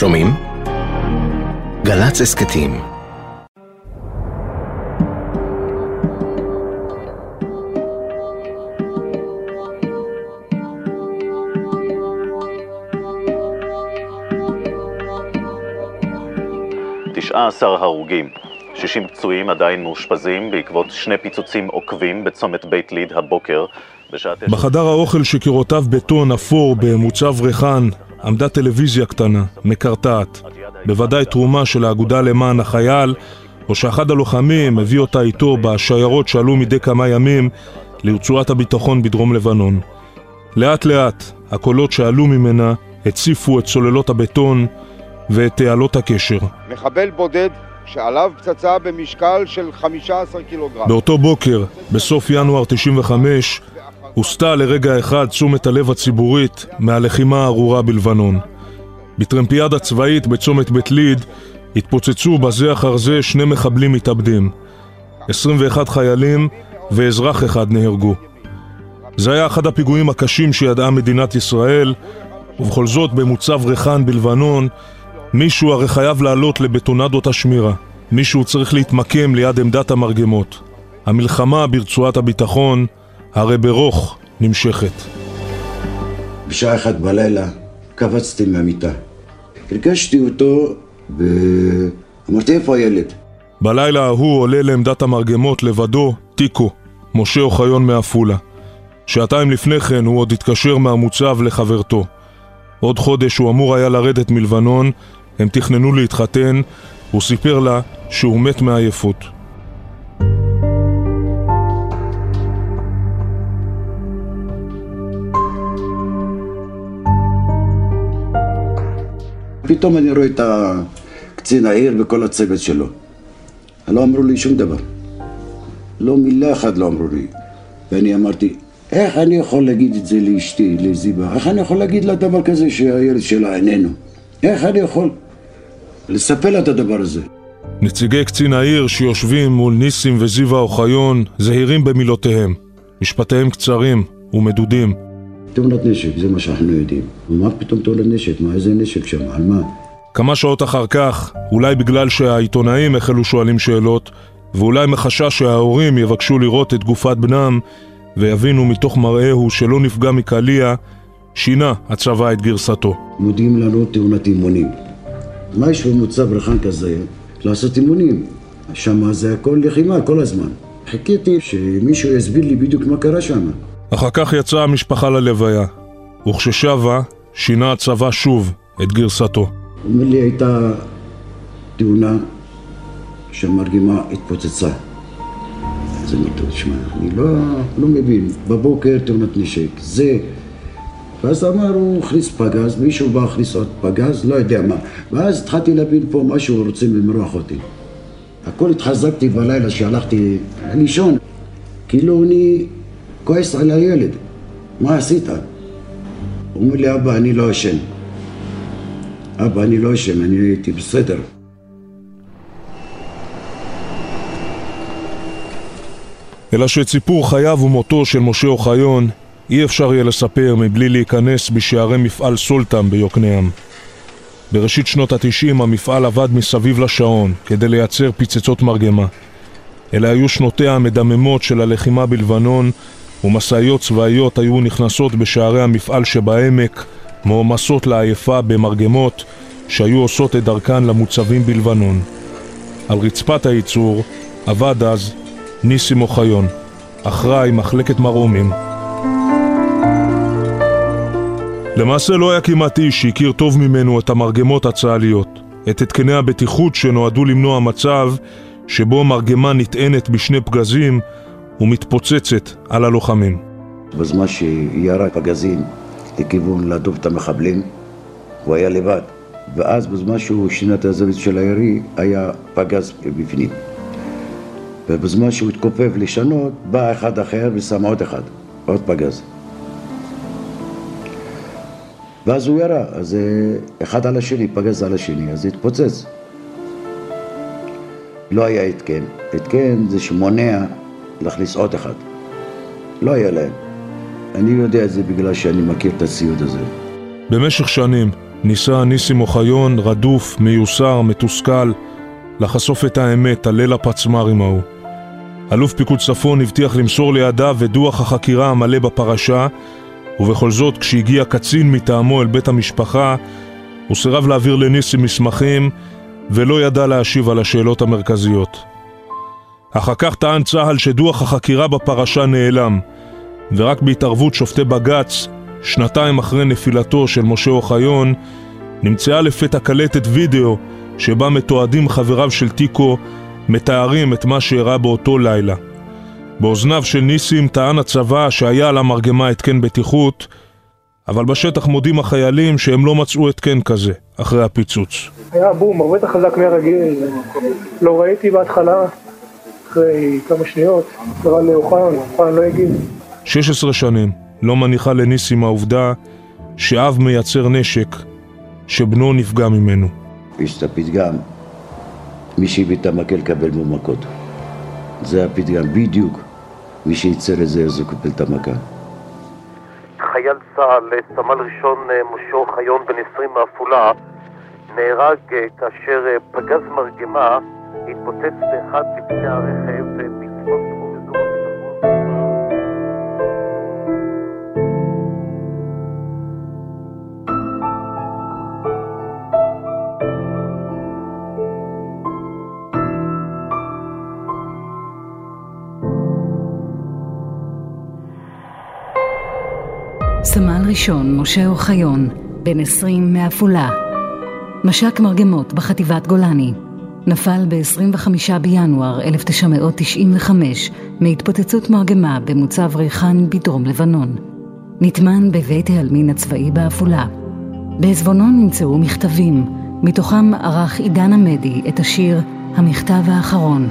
שומעים? גל"צ הסכתים. תשעה עשר הרוגים, 60 פצועים עדיין מאושפזים בעקבות שני פיצוצים עוקבים בצומת בית ליד הבוקר בשעה תשע... בחדר האוכל שקירותיו בטון אפור במוצב ריחן עמדה טלוויזיה קטנה, מקרטעת. בוודאי תרומה של האגודה למען החייל, או שאחד הלוחמים הביא אותה איתו בשיירות שעלו מדי כמה ימים לרצועת הביטחון בדרום לבנון. לאט לאט הקולות שעלו ממנה הציפו את סוללות הבטון ואת תעלות הקשר. מחבל בודד שעליו פצצה במשקל של 15 קילוגרם. באותו בוקר, בסוף ינואר 95, הוסטה לרגע אחד תשומת הלב הציבורית מהלחימה הארורה בלבנון. בטרמפיאדה צבאית בצומת בית ליד התפוצצו בזה אחר זה שני מחבלים מתאבדים. 21 חיילים ואזרח אחד נהרגו. זה היה אחד הפיגועים הקשים שידעה מדינת ישראל, ובכל זאת במוצב ריחן בלבנון מישהו הרי חייב לעלות לבטונדות השמירה. מישהו צריך להתמקם ליד עמדת המרגמות. המלחמה ברצועת הביטחון הרי ברוך נמשכת. בשעה אחת בלילה קפצתי מהמיטה. הרגשתי אותו ואמרתי איפה הילד? בלילה ההוא עולה לעמדת המרגמות לבדו טיקו, משה אוחיון מעפולה. שעתיים לפני כן הוא עוד התקשר מהמוצב לחברתו. עוד חודש הוא אמור היה לרדת מלבנון, הם תכננו להתחתן, הוא סיפר לה שהוא מת מעייפות. פתאום אני רואה את קצין העיר וכל הצוות שלו. לא אמרו לי שום דבר. לא מילה אחת לא אמרו לי. ואני אמרתי, איך אני יכול להגיד את זה לאשתי, לזיבה? איך אני יכול להגיד לה דבר כזה שהילד שלה איננו? איך אני יכול לספר לה את הדבר הזה? נציגי קצין העיר שיושבים מול ניסים וזיווה אוחיון זהירים במילותיהם. משפטיהם קצרים ומדודים. תאונת נשק, זה מה שאנחנו יודעים. מה פתאום תאונת נשק? מה, איזה נשק שם? על מה? כמה שעות אחר כך, אולי בגלל שהעיתונאים החלו שואלים שאלות, ואולי מחשש שההורים יבקשו לראות את גופת בנם, ויבינו מתוך מראהו שלא נפגע מקליע, שינה הצבא את גרסתו. מודיעים לנו תאונת אימונים. מה יש במוצב ריחן כזה? לעשות אימונים. שם זה הכל לחימה כל הזמן. חיכיתי שמישהו יסביר לי בדיוק מה קרה שם. אחר כך יצאה המשפחה ללוויה, וכששבה, שינה הצבא שוב את גרסתו. אומר לי, הייתה תאונה שהמרגמה התפוצצה. אז אמרתי לו, תשמע, אני לא, לא מבין, בבוקר תאונת נשק, זה... ואז אמר, הוא הכניס פגז, מישהו בא להכניס עוד פגז, לא יודע מה. ואז התחלתי להבין פה משהו, רוצים למרוח אותי. הכל התחזקתי בלילה שהלכתי לישון, כאילו אני כועס על הילד, מה עשית? הוא אומר לי, אבא, אני לא אשם. אבא, אני לא אשם, אני הייתי בסדר. אלא שאת סיפור חייו ומותו של משה אוחיון אי אפשר יהיה לספר מבלי להיכנס בשערי מפעל סולטם ביוקנעם. בראשית שנות התשעים המפעל עבד מסביב לשעון כדי לייצר פיצצות מרגמה. אלה היו שנותיה המדממות של הלחימה בלבנון ומשאיות צבאיות היו נכנסות בשערי המפעל שבעמק, מועמסות לעייפה במרגמות שהיו עושות את דרכן למוצבים בלבנון. על רצפת הייצור עבד אז ניסים אוחיון, אחראי מחלקת מרעומים. למעשה לא היה כמעט איש שהכיר טוב ממנו את המרגמות הצה"ליות, את התקני הבטיחות שנועדו למנוע מצב שבו מרגמה נטענת בשני פגזים ומתפוצצת על הלוחמים. בזמן שירה פגזים לכיוון להדוף את המחבלים, הוא היה לבד. ואז בזמן שהוא שינה את הזווית של הירי, היה פגז בפנים. ובזמן שהוא התכופף לשנות, בא אחד אחר ושם עוד אחד, עוד פגז. ואז הוא ירה, אז אחד על השני, פגז על השני, אז התפוצץ. לא היה התקן. התקן זה שמונע להכניס עוד אחד. לא היה להם. אני יודע את זה בגלל שאני מכיר את הציוד הזה. במשך שנים, ניסה ניסים אוחיון, רדוף, מיוסר, מתוסכל, לחשוף את האמת על ליל הפצמ"רים ההוא. אלוף פיקוד צפון הבטיח למסור לידיו את דוח החקירה המלא בפרשה, ובכל זאת, כשהגיע קצין מטעמו אל בית המשפחה, הוא סירב להעביר לניסים מסמכים ולא ידע להשיב על השאלות המרכזיות. אחר כך טען צה"ל שדוח החקירה בפרשה נעלם, ורק בהתערבות שופטי בג"ץ, שנתיים אחרי נפילתו של משה אוחיון, נמצאה לפתע קלטת וידאו שבה מתועדים חבריו של טיקו מתארים את מה שאירע באותו לילה. באוזניו של ניסים טען הצבא שהיה על המרגמה התקן בטיחות, אבל בשטח מודים החיילים שהם לא מצאו התקן כזה, אחרי הפיצוץ. היה בום הרבה יותר חזק מהרגיל, לא ראיתי בהתחלה, אחרי כמה שניות, קרא לאוחן, אוחן לא הגיב. 16 שנים לא מניחה לניסים העובדה שאב מייצר נשק שבנו נפגע ממנו. יש את הפתגם, מי שהביא את המקל קבל בו מכות. זה הפתגם בדיוק, מי שייצר את זה אז הוא קיבל את המכה. חייל צה"ל, סמל ראשון אה, משה אוחיון בן 20 מעפולה, נהרג אה, כאשר אה, פגז מרגמה התפוצץ באחד לפני הרכב בצפון תחום הביטחון. סמל ראשון משה אוחיון, בן 20 מעפולה. מש"ק מרגמות בחטיבת גולני. נפל ב-25 בינואר 1995 מהתפוצצות מרגמה במוצב ריחן בדרום לבנון. נטמן בבית העלמין הצבאי בעפולה. בעזבונו נמצאו מכתבים, מתוכם ערך עידן עמדי את השיר "המכתב האחרון".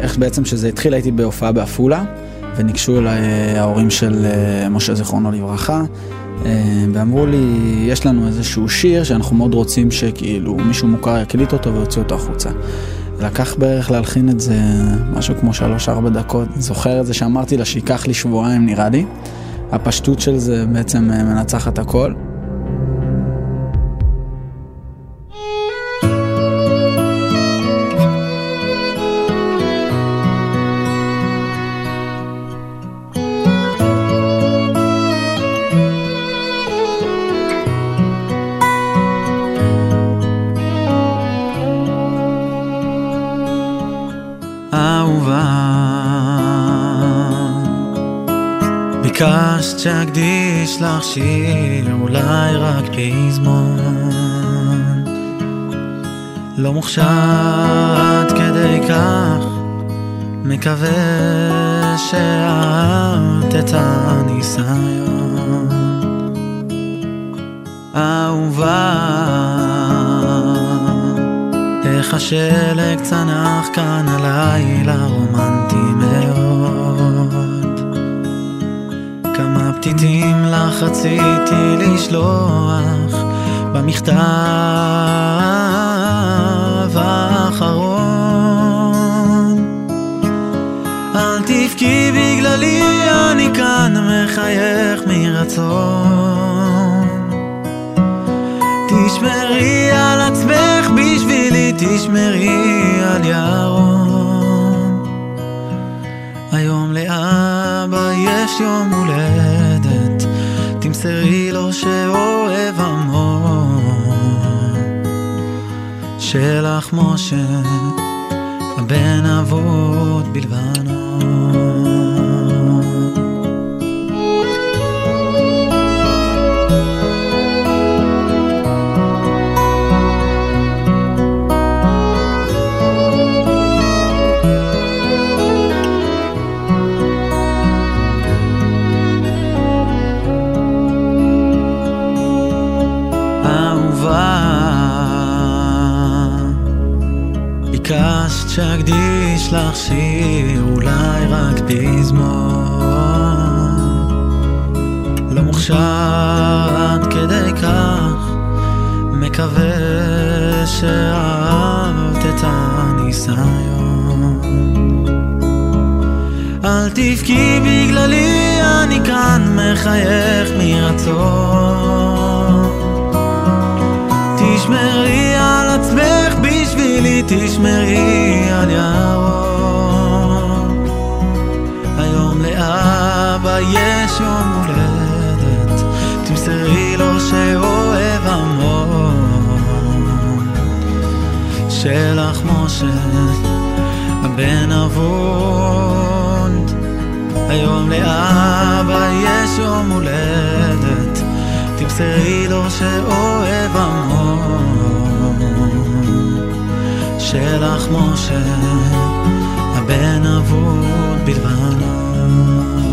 איך בעצם שזה התחיל הייתי בהופעה בעפולה. וניגשו אליי ההורים של אה, משה זיכרונו לברכה, ואמרו לי, יש לנו איזשהו שיר שאנחנו מאוד רוצים שכאילו מישהו מוכר יקליט אותו ויוציא אותו החוצה. לקח בערך להלחין את זה משהו כמו 3-4 דקות. זוכר את זה שאמרתי לה שייקח לי שבועיים נראה לי. הפשטות של זה בעצם מנצחת הכל. ביקשת שאקדיש לך שיר, אולי רק פזמון. לא מוכשר עד כדי כך, מקווה שאהבת את הניסיון. אהובה, איך השלג צנח כאן הלילה רומנטי כמה פתיתים לך רציתי לשלוח במכתב האחרון. אל תבכי בגללי, אני כאן מחייך מרצון. תשמרי על עצמך בשבילי, תשמרי על ירון. יש יום הולדת, תמסרי לו שאוהב המון. שלח משה, הבן אבות בלבנון. ביקשת שאקדיש לך שיר, אולי רק פזמון. לא מוכשר עד כדי כך, מקווה שאהבת את הניסיון. אל תבכי בגללי, אני כאן מחייך מרצון. תשמרי על ירוק. היום לאבא יש יום הולדת, תמסרי לו שאוהב המון. שלח משה, הבן אבוד, היום לאבא יש יום הולדת, תמסרי לו שאוהב מלך משה, הבן אבוד בלבנון.